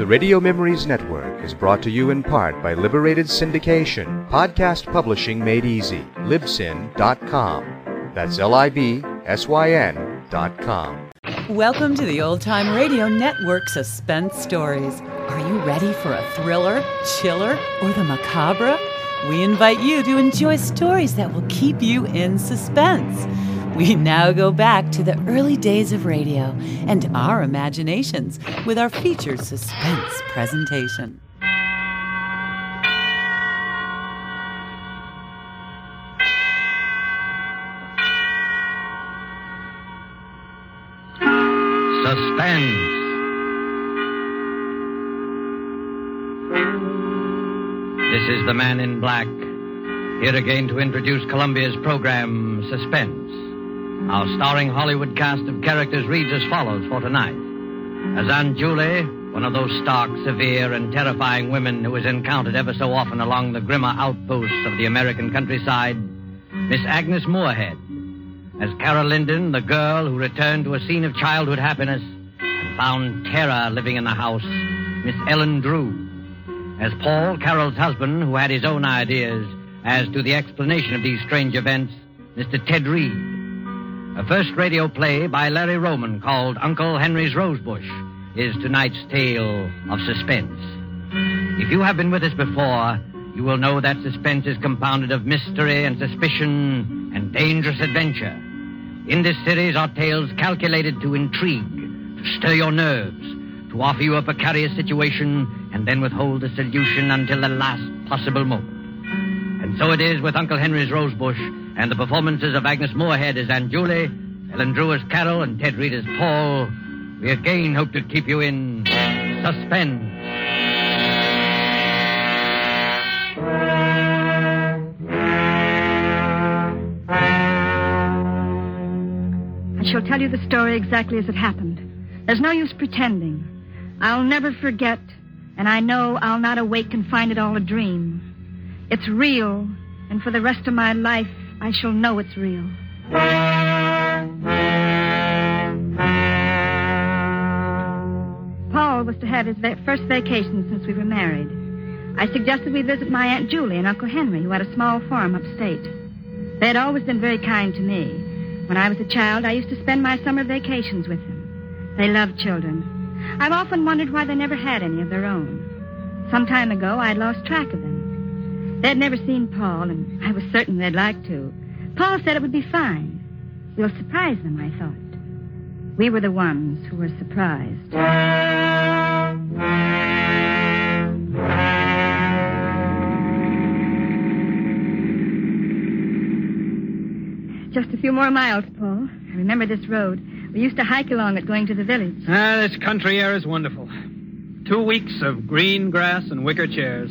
The Radio Memories Network is brought to you in part by Liberated Syndication, podcast publishing made easy, libsyn.com. That's L-I-B-S-Y-N dot com. Welcome to the Old Time Radio Network Suspense Stories. Are you ready for a thriller, chiller, or the macabre? We invite you to enjoy stories that will keep you in suspense. We now go back to the early days of radio and our imaginations with our featured suspense presentation. Suspense. This is the man in black, here again to introduce Columbia's program, Suspense. Our starring Hollywood cast of characters reads as follows for tonight. As Aunt Julie, one of those stark, severe, and terrifying women who is encountered ever so often along the grimmer outposts of the American countryside, Miss Agnes Moorehead. As Carol Linden, the girl who returned to a scene of childhood happiness and found terror living in the house, Miss Ellen Drew. As Paul, Carol's husband, who had his own ideas as to the explanation of these strange events, Mr. Ted Reed. A first radio play by Larry Roman called Uncle Henry's Rosebush is tonight's tale of suspense. If you have been with us before, you will know that suspense is compounded of mystery and suspicion and dangerous adventure. In this series are tales calculated to intrigue, to stir your nerves, to offer you a precarious situation, and then withhold the solution until the last possible moment. And so it is with Uncle Henry's Rosebush and the performances of Agnes Moorehead as Aunt Julie, Ellen Drew as Carol, and Ted Reed as Paul. We again hope to keep you in suspense. I shall tell you the story exactly as it happened. There's no use pretending. I'll never forget, and I know I'll not awake and find it all a dream. It's real, and for the rest of my life, I shall know it's real. Paul was to have his first vacation since we were married. I suggested we visit my Aunt Julie and Uncle Henry, who had a small farm upstate. They had always been very kind to me. When I was a child, I used to spend my summer vacations with them. They loved children. I've often wondered why they never had any of their own. Some time ago, I'd lost track of them. They'd never seen Paul, and I was certain they'd like to. Paul said it would be fine. We'll surprise them, I thought. We were the ones who were surprised. Just a few more miles, Paul. I remember this road. We used to hike along it going to the village. Ah, this country air is wonderful. Two weeks of green grass and wicker chairs.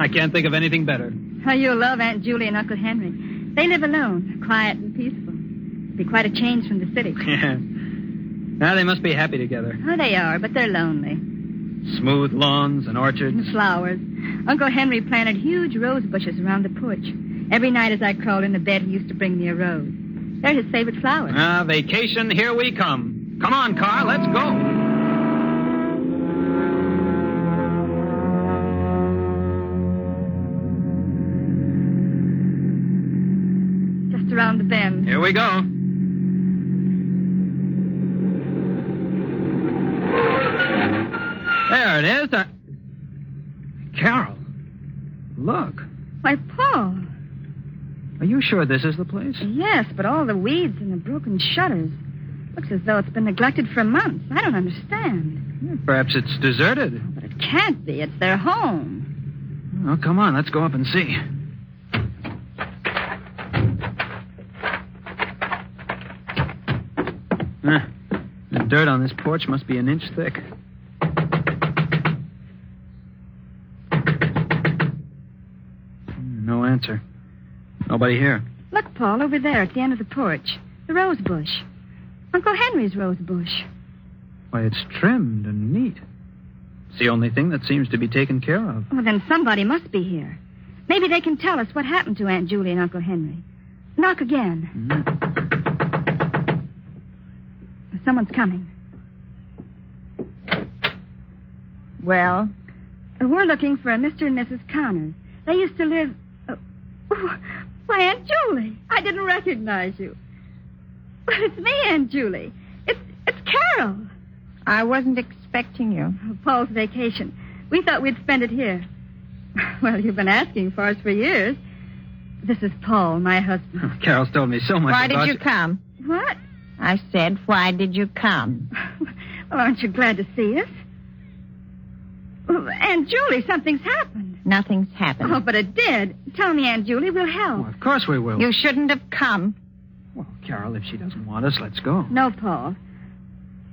I can't think of anything better. Oh, you'll love Aunt Julie and Uncle Henry. They live alone, quiet and peaceful. It'll be quite a change from the city. Yeah. Now they must be happy together. Oh, they are, but they're lonely. Smooth lawns and orchards. And flowers. Uncle Henry planted huge rose bushes around the porch. Every night as I crawled into bed, he used to bring me a rose. They're his favorite flowers. Ah, vacation, here we come. Come on, car, let's go. Here we go. There it is. Uh... Carol, look. Why, Paul. Are you sure this is the place? Yes, but all the weeds and the broken shutters. Looks as though it's been neglected for months. I don't understand. Perhaps it's deserted. But it can't be. It's their home. Well, come on, let's go up and see. Huh. The dirt on this porch must be an inch thick. Hmm, no answer. Nobody here. Look, Paul, over there at the end of the porch. The rose bush. Uncle Henry's rose bush. Why, it's trimmed and neat. It's the only thing that seems to be taken care of. Well, then somebody must be here. Maybe they can tell us what happened to Aunt Julie and Uncle Henry. Knock again. Mm. Someone's coming. Well, We're looking for a Mr. and Mrs. Connors. They used to live. Uh, oh, why, Aunt Julie! I didn't recognize you. But it's me, Aunt Julie. It's it's Carol. I wasn't expecting you. Paul's vacation. We thought we'd spend it here. Well, you've been asking for us for years. This is Paul, my husband. Carol's told me so much Why did about you come? What? I said, why did you come? Well, aren't you glad to see us? Aunt Julie, something's happened. Nothing's happened. Oh, but it did. Tell me, Aunt Julie, we'll help. Well, of course we will. You shouldn't have come. Well, Carol, if she doesn't want us, let's go. No, Paul.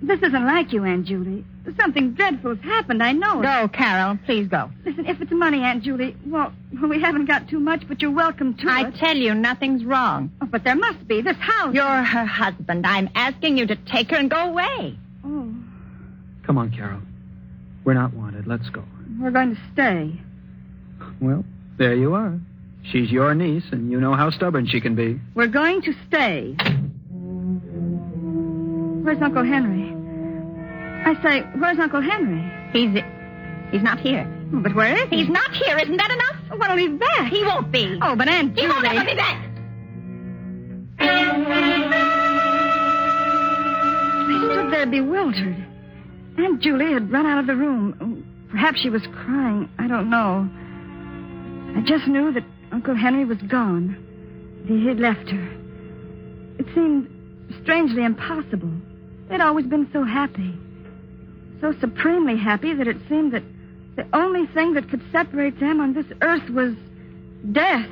This isn't like you, Aunt Julie. Something dreadful has happened, I know it. Go, Carol. Please go. Listen, if it's money, Aunt Julie, well, well, we haven't got too much, but you're welcome to I it. tell you, nothing's wrong. Oh, but there must be. This house. You're her husband. I'm asking you to take her and go away. Oh, Come on, Carol. We're not wanted. Let's go. we're going to stay. Well, there you are. She's your niece, and you know how stubborn she can be. We're going to stay. Where's Uncle Henry? I say, where's Uncle Henry? He's he's not here. Oh, but where is he? He's not here. Isn't that enough? Oh, When'll he be back? He won't be. Oh, but Aunt Julie. He won't ever be back. I stood there bewildered. Aunt Julie had run out of the room. Perhaps she was crying. I don't know. I just knew that Uncle Henry was gone. He had left her. It seemed strangely impossible. They'd always been so happy. So supremely happy that it seemed that the only thing that could separate them on this earth was death.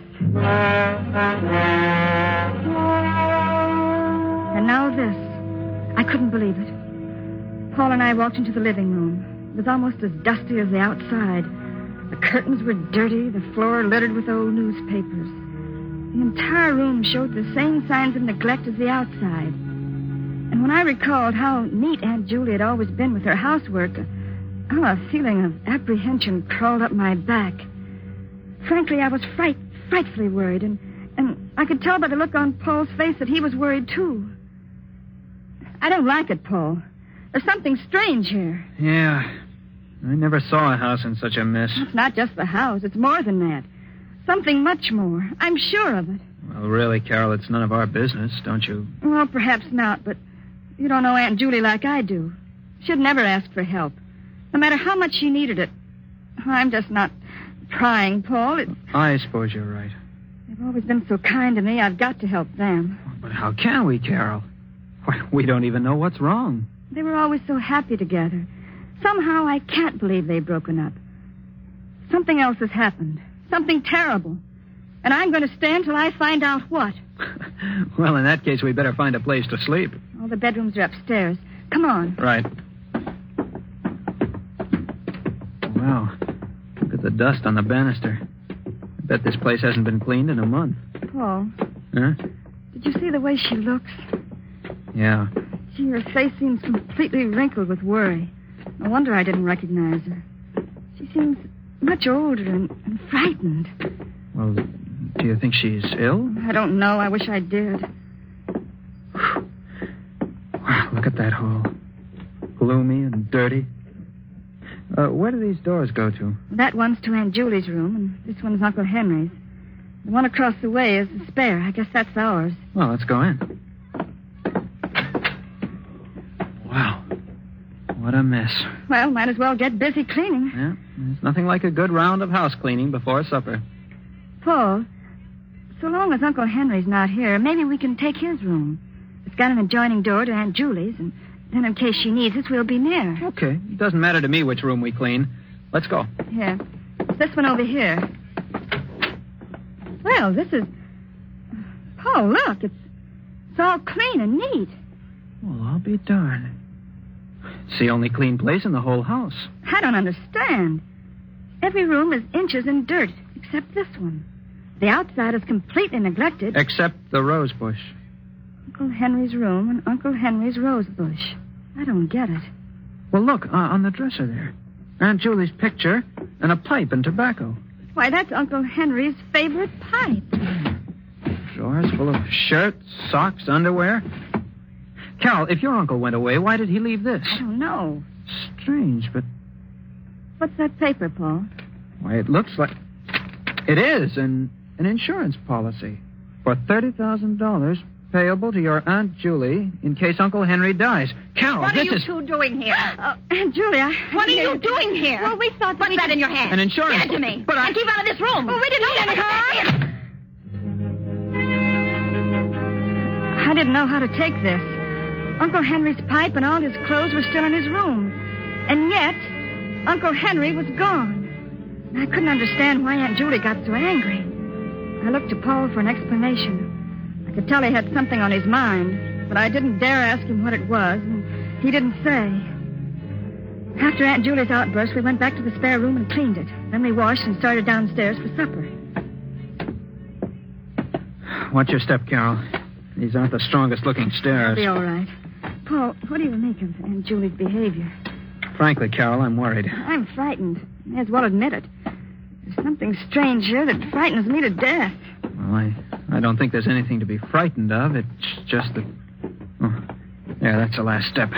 And now this. I couldn't believe it. Paul and I walked into the living room. It was almost as dusty as the outside. The curtains were dirty, the floor littered with old newspapers. The entire room showed the same signs of neglect as the outside. And when I recalled how neat Aunt Julie had always been with her housework, oh, a feeling of apprehension crawled up my back. Frankly, I was fright, frightfully worried, and, and I could tell by the look on Paul's face that he was worried too. I don't like it, Paul. There's something strange here. Yeah. I never saw a house in such a mess. It's not just the house, it's more than that. Something much more. I'm sure of it. Well, really, Carol, it's none of our business, don't you? Well, perhaps not, but you don't know Aunt Julie like I do. She'd never ask for help, no matter how much she needed it. I'm just not prying, Paul. It's, I suppose you're right. they've always been so kind to me. I've got to help them. But how can we, Carol? Why, we don't even know what's wrong. They were always so happy together. Somehow I can't believe they've broken up. Something else has happened. Something terrible. And I'm going to stay until I find out what. well, in that case, we'd better find a place to sleep. The bedrooms are upstairs. Come on. Right. Wow. Look at the dust on the banister. I bet this place hasn't been cleaned in a month. Paul, Huh? did you see the way she looks? Yeah. Gee, her face seems completely wrinkled with worry. No wonder I didn't recognize her. She seems much older and, and frightened. Well, do you think she's ill? I don't know. I wish I did. Wow, look at that hall. Gloomy and dirty. Uh, where do these doors go to? That one's to Aunt Julie's room, and this one's Uncle Henry's. The one across the way is the spare. I guess that's ours. Well, let's go in. Wow. What a mess. Well, might as well get busy cleaning. Yeah, there's nothing like a good round of house cleaning before supper. Paul, so long as Uncle Henry's not here, maybe we can take his room. It's got an adjoining door to Aunt Julie's, and then in case she needs us, we'll be near. Okay. It doesn't matter to me which room we clean. Let's go. Here. It's this one over here. Well, this is. Paul, look. It's, it's all clean and neat. Well, I'll be darned. It's the only clean place in the whole house. I don't understand. Every room is inches in dirt, except this one. The outside is completely neglected. Except the rose bush. Uncle Henry's room and Uncle Henry's rose bush. I don't get it. Well, look, uh, on the dresser there. Aunt Julie's picture and a pipe and tobacco. Why, that's Uncle Henry's favorite pipe. Drawers full of shirts, socks, underwear. Carol, if your uncle went away, why did he leave this? I don't know. Strange, but What's that paper, Paul? why, it looks like. It is an, an insurance policy for $30,000 payable to your Aunt Julie in case Uncle Henry dies. Carol, what are this you is two doing here? Uh, Aunt Julia. what are you doing here? Well, we thought that What's we that could- in your hand? An insurance Give it to me. But I- And keep out of this room. Well, we didn't need any car. I didn't know how to take this. Uncle Henry's pipe and all his clothes were still in his room. And yet, Uncle Henry was gone. I couldn't understand why Aunt Julie got so angry. I looked to Paul for an explanation. I could tell he had something on his mind, but I didn't dare ask him what it was, and he didn't say. After Aunt Julie's outburst, we went back to the spare room and cleaned it. Then we washed and started downstairs for supper. Watch your step, Carol. These aren't the strongest looking stairs. It'll be all right. Paul, what do you make of Aunt Julie's behavior? Frankly, Carol, I'm worried. I'm frightened. May as well admit it. There's something strange here that frightens me to death. Well, I, I don't think there's anything to be frightened of. It's just that. Oh, there, that's the last step.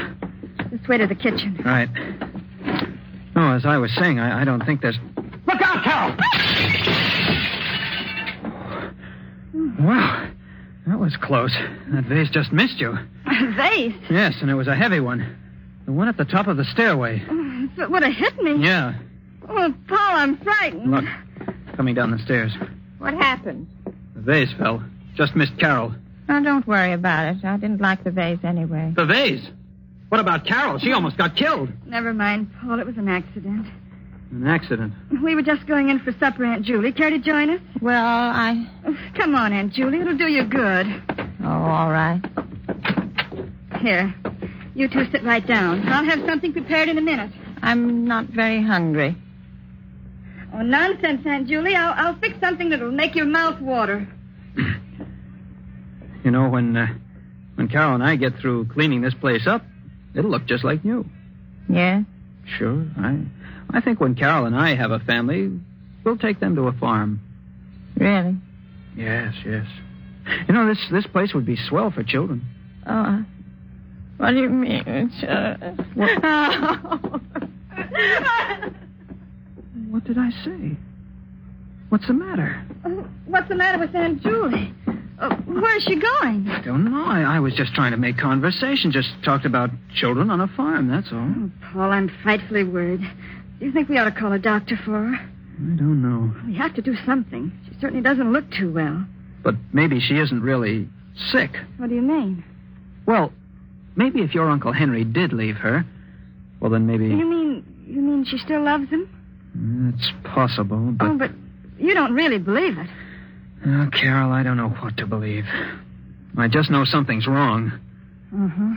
This way to the kitchen. Right. Oh, as I was saying, I, I don't think there's. Look out, Carol! Wow, that was close. That vase just missed you. A vase? Yes, and it was a heavy one. The one at the top of the stairway. Mm, if it would have hit me. Yeah. Oh, Paul, I'm frightened. Look, coming down the stairs. What happened? The vase fell. Just missed Carol. Oh, don't worry about it. I didn't like the vase anyway. The vase? What about Carol? She almost got killed. Never mind, Paul. It was an accident. An accident. We were just going in for supper, Aunt Julie. Care to join us? Well, I. Come on, Aunt Julie. It'll do you good. Oh, all right. Here. You two sit right down. I'll have something prepared in a minute. I'm not very hungry. Oh, nonsense, Aunt Julie. I'll, I'll fix something that'll make your mouth water. You know, when uh, when Carol and I get through cleaning this place up, it'll look just like new. Yeah? Sure. I I think when Carol and I have a family, we'll take them to a farm. Really? Yes, yes. You know, this this place would be swell for children. Oh. What do you mean? Sure. What did I say? What's the matter? Oh, what's the matter with Aunt Julie? Oh, where's she going? I don't know. I, I was just trying to make conversation. Just talked about children on a farm, that's all. Oh, Paul, I'm frightfully worried. Do you think we ought to call a doctor for her? I don't know. We have to do something. She certainly doesn't look too well. But maybe she isn't really sick. What do you mean? Well, maybe if your Uncle Henry did leave her, well, then maybe. You mean you mean she still loves him? It's possible, but. Oh, but you don't really believe it. Oh, Carol, I don't know what to believe. I just know something's wrong. Uh-huh.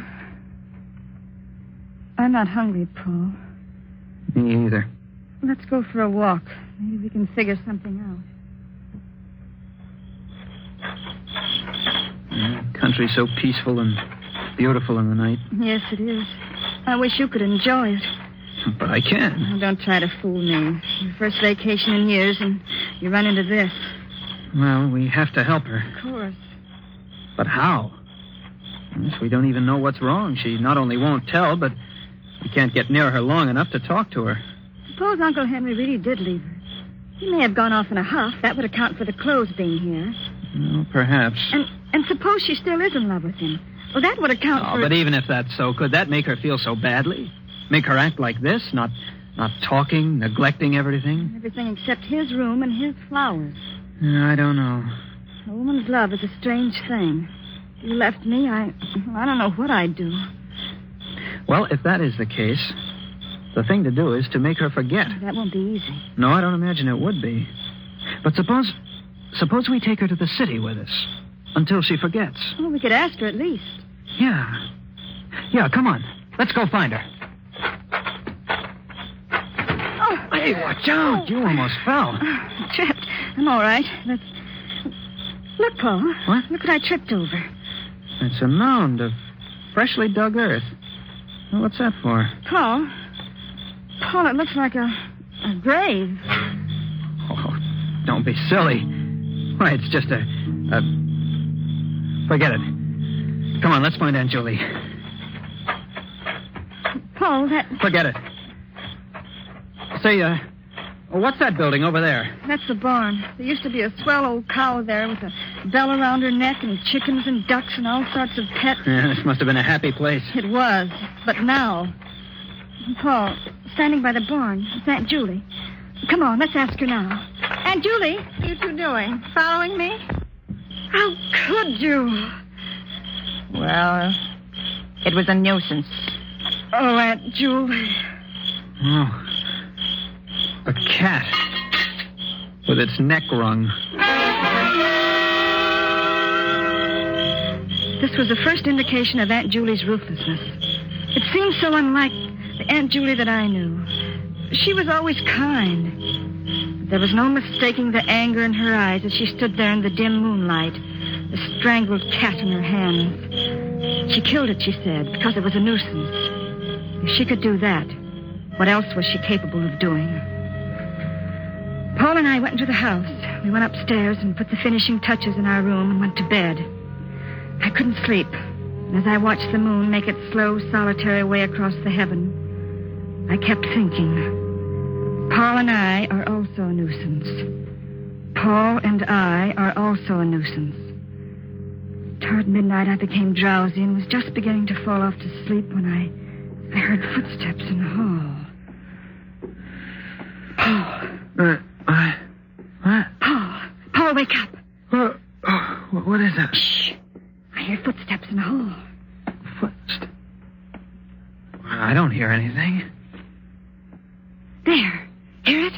I'm not hungry, Paul. Me either. Let's go for a walk. Maybe we can figure something out. Yeah, country's so peaceful and beautiful in the night. Yes, it is. I wish you could enjoy it. But I can. Now, don't try to fool me. Your first vacation in years, and you run into this. Well, we have to help her. Of course. But how? We don't even know what's wrong. She not only won't tell, but we can't get near her long enough to talk to her. Suppose Uncle Henry really did leave her. He may have gone off in a huff. That would account for the clothes being here. Well, perhaps. And and suppose she still is in love with him. Well, that would account Oh, for. Oh, but even if that's so, could that make her feel so badly? Make her act like this? Not not talking, neglecting everything? Everything except his room and his flowers. I don't know. A woman's love is a strange thing. If you left me, I I don't know what I'd do. Well, if that is the case, the thing to do is to make her forget. That won't be easy. No, I don't imagine it would be. But suppose suppose we take her to the city with us until she forgets. Well, we could ask her at least. Yeah. Yeah, come on. Let's go find her. Oh, Hey, watch out. You almost fell. Uh, tripped. I'm all right. Let's Look, Paul. What? Look what I tripped over. It's a mound of freshly dug earth. Well, what's that for? Paul. Paul, it looks like a, a grave. Oh, don't be silly. Why, it's just a, a. Forget it. Come on, let's find Aunt Julie. Paul, that Forget it. Say, uh, what's that building over there? that's the barn. There used to be a swell old cow there with a bell around her neck and chickens and ducks and all sorts of pets. Yeah, this must have been a happy place. It was, but now. Paul, standing by the barn, it's Aunt Julie. Come on, let's ask her now. Aunt Julie, what you two doing? Following me? How could you? Well, it was a nuisance. Oh, Aunt Julie. Oh. A cat. With its neck wrung. This was the first indication of Aunt Julie's ruthlessness. It seemed so unlike the Aunt Julie that I knew. She was always kind. There was no mistaking the anger in her eyes as she stood there in the dim moonlight, the strangled cat in her hands. She killed it, she said, because it was a nuisance. If she could do that, what else was she capable of doing? Paul and I went into the house. We went upstairs and put the finishing touches in our room and went to bed. I couldn't sleep. As I watched the moon make its slow, solitary way across the heaven, I kept thinking. Paul and I are also a nuisance. Paul and I are also a nuisance. Toward midnight, I became drowsy and was just beginning to fall off to sleep when I, I heard footsteps in the hall. Paul, Uh, what? What? Paul, Paul, wake up. Oh, oh, what- what is that? Shh. I hear footsteps in the hall. Footsteps? I don't hear anything. There. Hear it?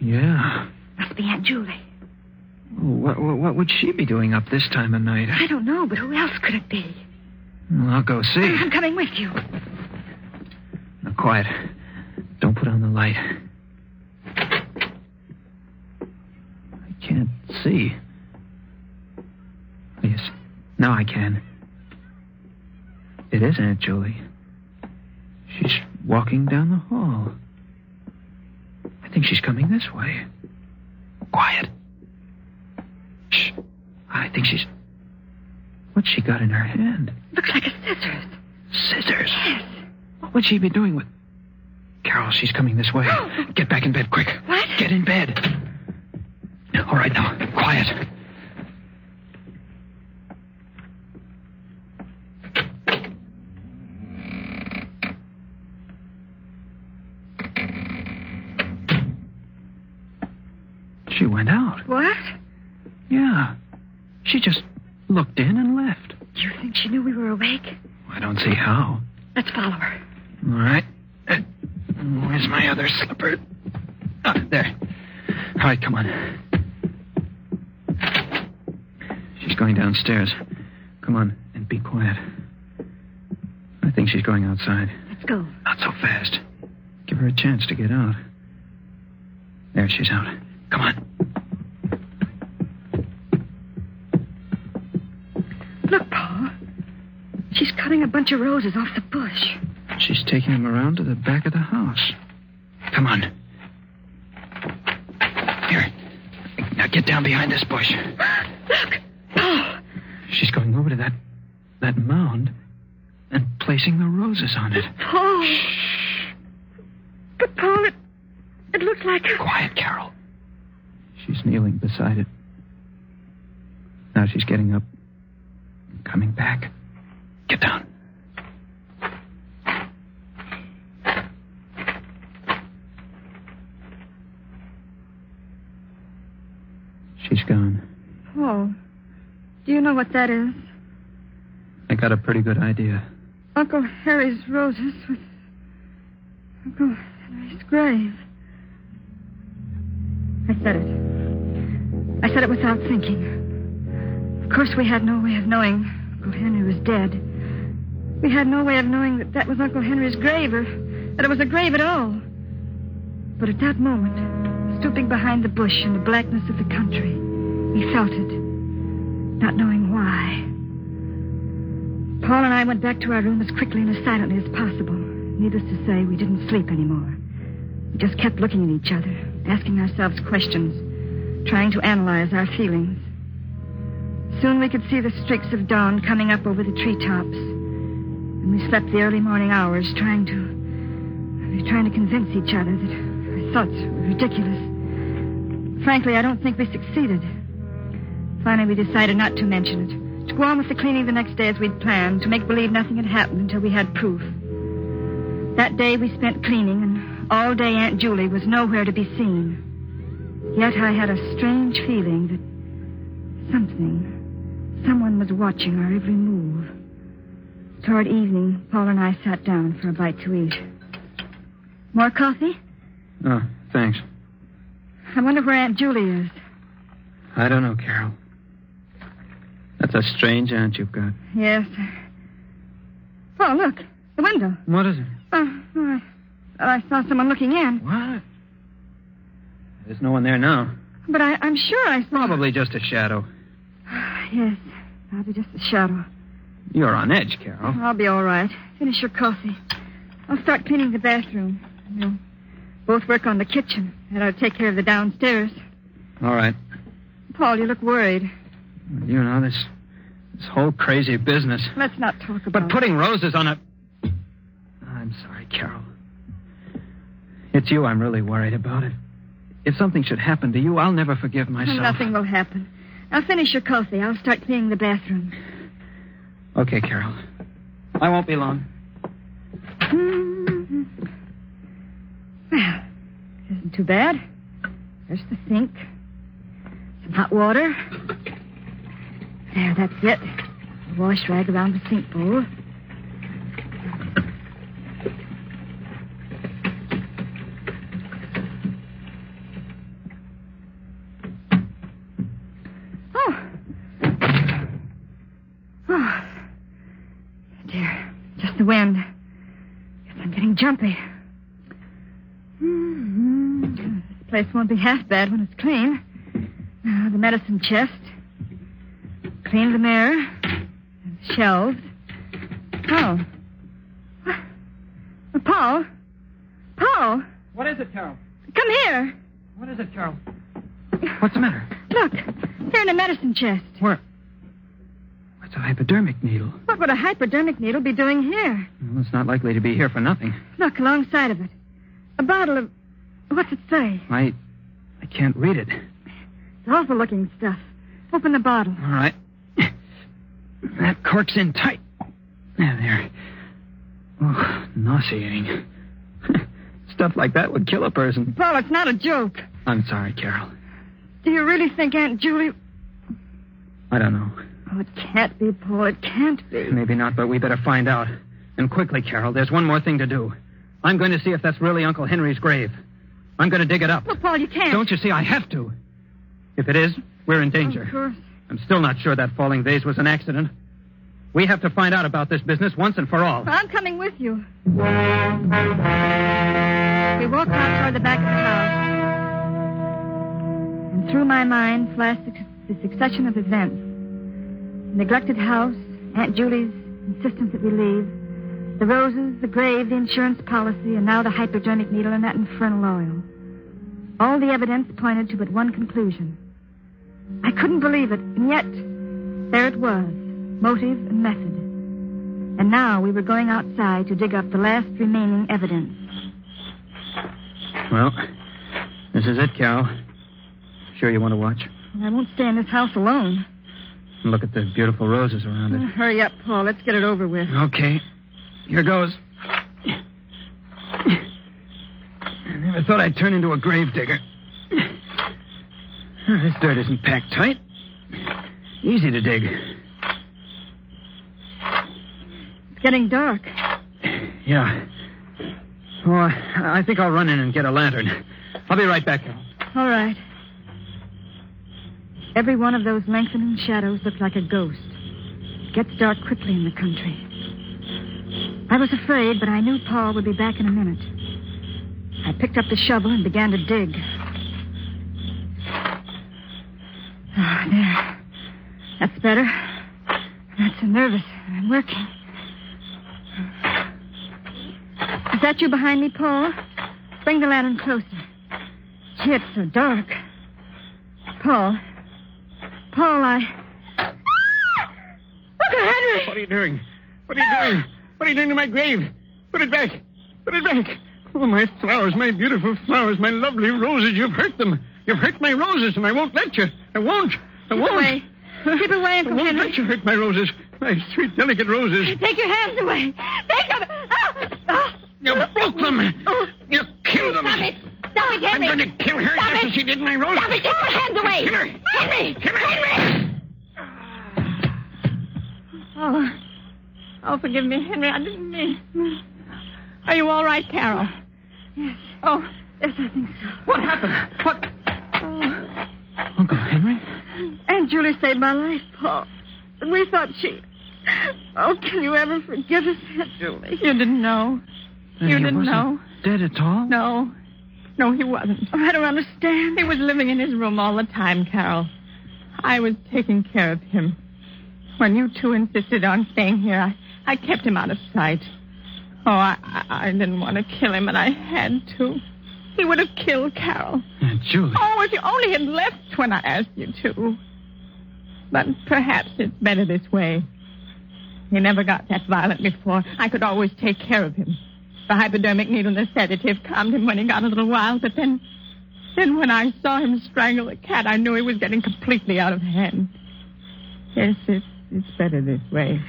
Yeah. Must be Aunt Julie. What, what, what would she be doing up this time of night? I don't know, but who else could it be? Well, I'll go see. I'm coming with you. Now, quiet. Don't put on the light. I can't see. Yes. Now I can. It is Aunt Julie. She's walking down the hall. I think she's coming this way. Quiet. Shh. I think she's. What's she got in her hand? Looks like a scissors. Scissors. Yes. What would she be doing with. Carol, she's coming this way. Oh. Get back in bed, quick. What? Get in bed. All right, now, quiet. She went out. What? Yeah. She just looked in and left. Do you think she knew we were awake? I don't see how. Let's follow her. All right. Uh, Where's my other slipper? Ah, there. All right, come on. She's going downstairs. Come on, and be quiet. I think she's going outside. Let's go. Not so fast. Give her a chance to get out. There she's out. Come on. Look, Paul. She's cutting a bunch of roses off the bush. She's taking them around to the back of the house. Come on. Here. Now get down behind this bush. She's going over to that that mound and placing the roses on it. Paul. Shh. But, Paul, it, it looks like a... Quiet, Carol. She's kneeling beside it. Now she's getting up, coming back. Get down. She's gone. Paul, do you know what that is? I got a pretty good idea. Uncle Harry's roses with Uncle Henry's grave. I said it. I said it without thinking. Of course, we had no way of knowing Uncle Henry was dead. We had no way of knowing that that was Uncle Henry's grave or that it was a grave at all. But at that moment, stooping behind the bush in the blackness of the country, We felt it, not knowing why. Paul and I went back to our room as quickly and as silently as possible. Needless to say, we didn't sleep anymore. We just kept looking at each other, asking ourselves questions, trying to analyze our feelings. Soon we could see the streaks of dawn coming up over the treetops. And we slept the early morning hours trying to trying to convince each other that our thoughts were ridiculous. Frankly, I don't think we succeeded. Finally, we decided not to mention it. To go on with the cleaning the next day as we'd planned, to make believe nothing had happened until we had proof. That day we spent cleaning, and all day Aunt Julie was nowhere to be seen. Yet I had a strange feeling that something, someone was watching our every move. Toward evening, Paul and I sat down for a bite to eat. More coffee? Oh, thanks. I wonder where Aunt Julie is. I don't know, Carol. That's a strange aunt you've got. Yes. Oh, look. The window. What is it? Oh, oh, I, I saw someone looking in. What? There's no one there now. But I, I'm sure I saw. Probably just a shadow. Yes, probably just a shadow. You're on edge, Carol. I'll be all right. Finish your coffee. I'll start cleaning the bathroom. We'll both work on the kitchen, and I'll take care of the downstairs. All right. Paul, you look worried. You know, this this whole crazy business. Let's not talk about But putting roses on a. I'm sorry, Carol. It's you I'm really worried about. It. If something should happen to you, I'll never forgive myself. Nothing will happen. Now finish your coffee. I'll start cleaning the bathroom. Okay, Carol. I won't be long. Mm-hmm. Well, isn't too bad. There's the sink. Some hot water. There, that's it. Wash rag around the sink bowl. Oh. Oh. Dear, just the wind. Guess I'm getting jumpy. Mhm. This place won't be half bad when it's clean. Uh, the medicine chest. Clean the mirror. Shelves. Oh. Paul. Paul, What is it, Carol? come here. What is it, Carol? What's the matter? Look, here in the medicine chest. Where? What's a hypodermic needle? What would a hypodermic needle be doing here? Well, it's not likely to be here for nothing. Look, alongside of it. A bottle of. What's it say? I. I can't read it. It's awful looking stuff. Open the bottle. All right. That cork's in tight. There, there. Oh, nauseating. Stuff like that would kill a person. Paul, it's not a joke. I'm sorry, Carol. Do you really think Aunt Julie. I don't know. Oh, it can't be, Paul. It can't be. Maybe not, but we better find out. And quickly, Carol. There's one more thing to do. I'm going to see if that's really Uncle Henry's grave. I'm going to dig it up. Look, Paul, you can't. Don't you see? I have to. If it is, we're in danger. Of course. I'm still not sure that falling vase was an accident. We have to find out about this business once and for all. I'm coming with you. We walked out toward the back of the house. And through my mind flashed the succession of events. The neglected house, Aunt Julie's insistence that we leave, the roses, the grave, the insurance policy, and now the hypodermic needle and that infernal oil. All the evidence pointed to but one conclusion. I couldn't believe it, and yet there it was, motive and method. And now we were going outside to dig up the last remaining evidence. Well, this is it, Carol. Sure you want to watch? I won't stay in this house alone. Look at the beautiful roses around it. Hurry up, Paul. Let's get it over with. Okay. Here goes. I never thought I'd turn into a grave digger. This dirt isn't packed tight. Easy to dig. It's getting dark. Yeah. Oh, I I think I'll run in and get a lantern. I'll be right back, Carol. All right. Every one of those lengthening shadows looked like a ghost. It gets dark quickly in the country. I was afraid, but I knew Paul would be back in a minute. I picked up the shovel and began to dig. Oh, there. That's better. Not so nervous. I'm working. Is that you behind me, Paul? Bring the lantern closer. Gee, it's so dark. Paul. Paul, I. Uncle Henry! What are you doing? What are you doing? What are you doing to my grave? Put it back. Put it back. Oh, my flowers, my beautiful flowers, my lovely roses. You've hurt them. You've hurt my roses, and I won't let you. I won't. I Keep won't. away. Keep away, I won't Henry. let you hurt my roses. My sweet, delicate roses. Take your hands away. Take them. Ah! You broke them. You killed them. Stop it. Stop it, Henry. I'm going to kill her Stop just it. as she did my roses. Stop it. Take your hands away. Kill her. Henry. Kill her. Henry. Oh. Oh, forgive me, Henry. I didn't mean. Are you all right, Carol? Yes. Oh, yes, I think so. What happened? What? Uncle Henry? Aunt Julie saved my life, Paul. But we thought she. Oh, can you ever forgive us, Aunt Julie? You didn't know. Then You he didn't wasn't know. Dead at all? No. No, he wasn't. Oh, I don't understand. He was living in his room all the time, Carol. I was taking care of him. When you two insisted on staying here, I, I kept him out of sight. Oh, I, I I didn't want to kill him, and I had to. He would have killed Carol. Aunt Julie. Oh, if you only had left when I asked you to. But perhaps it's better this way. He never got that violent before. I could always take care of him. The hypodermic needle and the sedative calmed him when he got a little wild, but then. Then when I saw him strangle the cat, I knew he was getting completely out of hand. Yes, it's, it's better this way.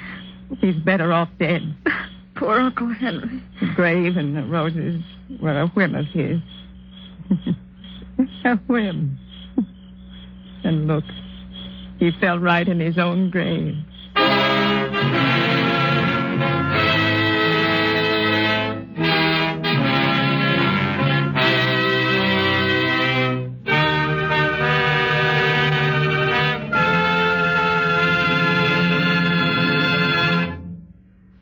He's better off dead. Poor Uncle Henry. The grave and the roses were a whim of his. a whim. And look, he fell right in his own grave.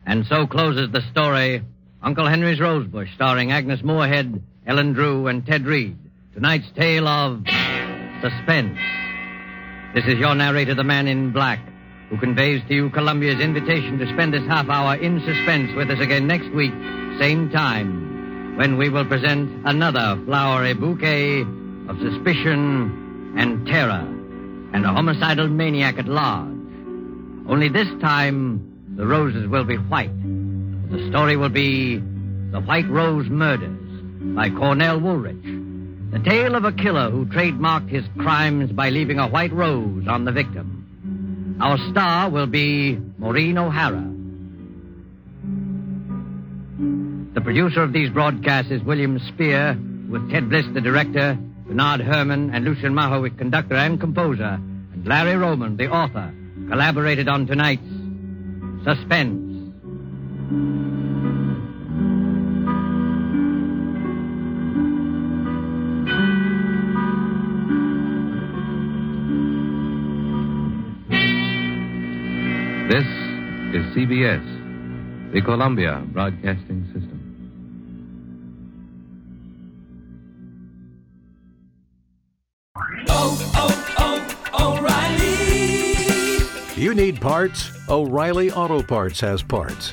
And so closes the story Uncle Henry's Rosebush, starring Agnes Moorehead, Ellen Drew, and Ted Reed. Tonight's tale of suspense. This is your narrator, the man in black, who conveys to you Columbia's invitation to spend this half hour in suspense with us again next week, same time, when we will present another flowery bouquet of suspicion and terror and a homicidal maniac at large. Only this time, the roses will be white. The story will be The White Rose Murders by Cornell Woolrich. The tale of a killer who trademarked his crimes by leaving a white rose on the victim. Our star will be Maureen O'Hara. The producer of these broadcasts is William Spier, with Ted Bliss, the director, Bernard Herrmann, and Lucien Moraweck, conductor and composer, and Larry Roman, the author, collaborated on tonight's Suspense. This is CBS, the Columbia Broadcasting System. Oh, oh, oh, O'Reilly! You need parts? O'Reilly Auto Parts has parts.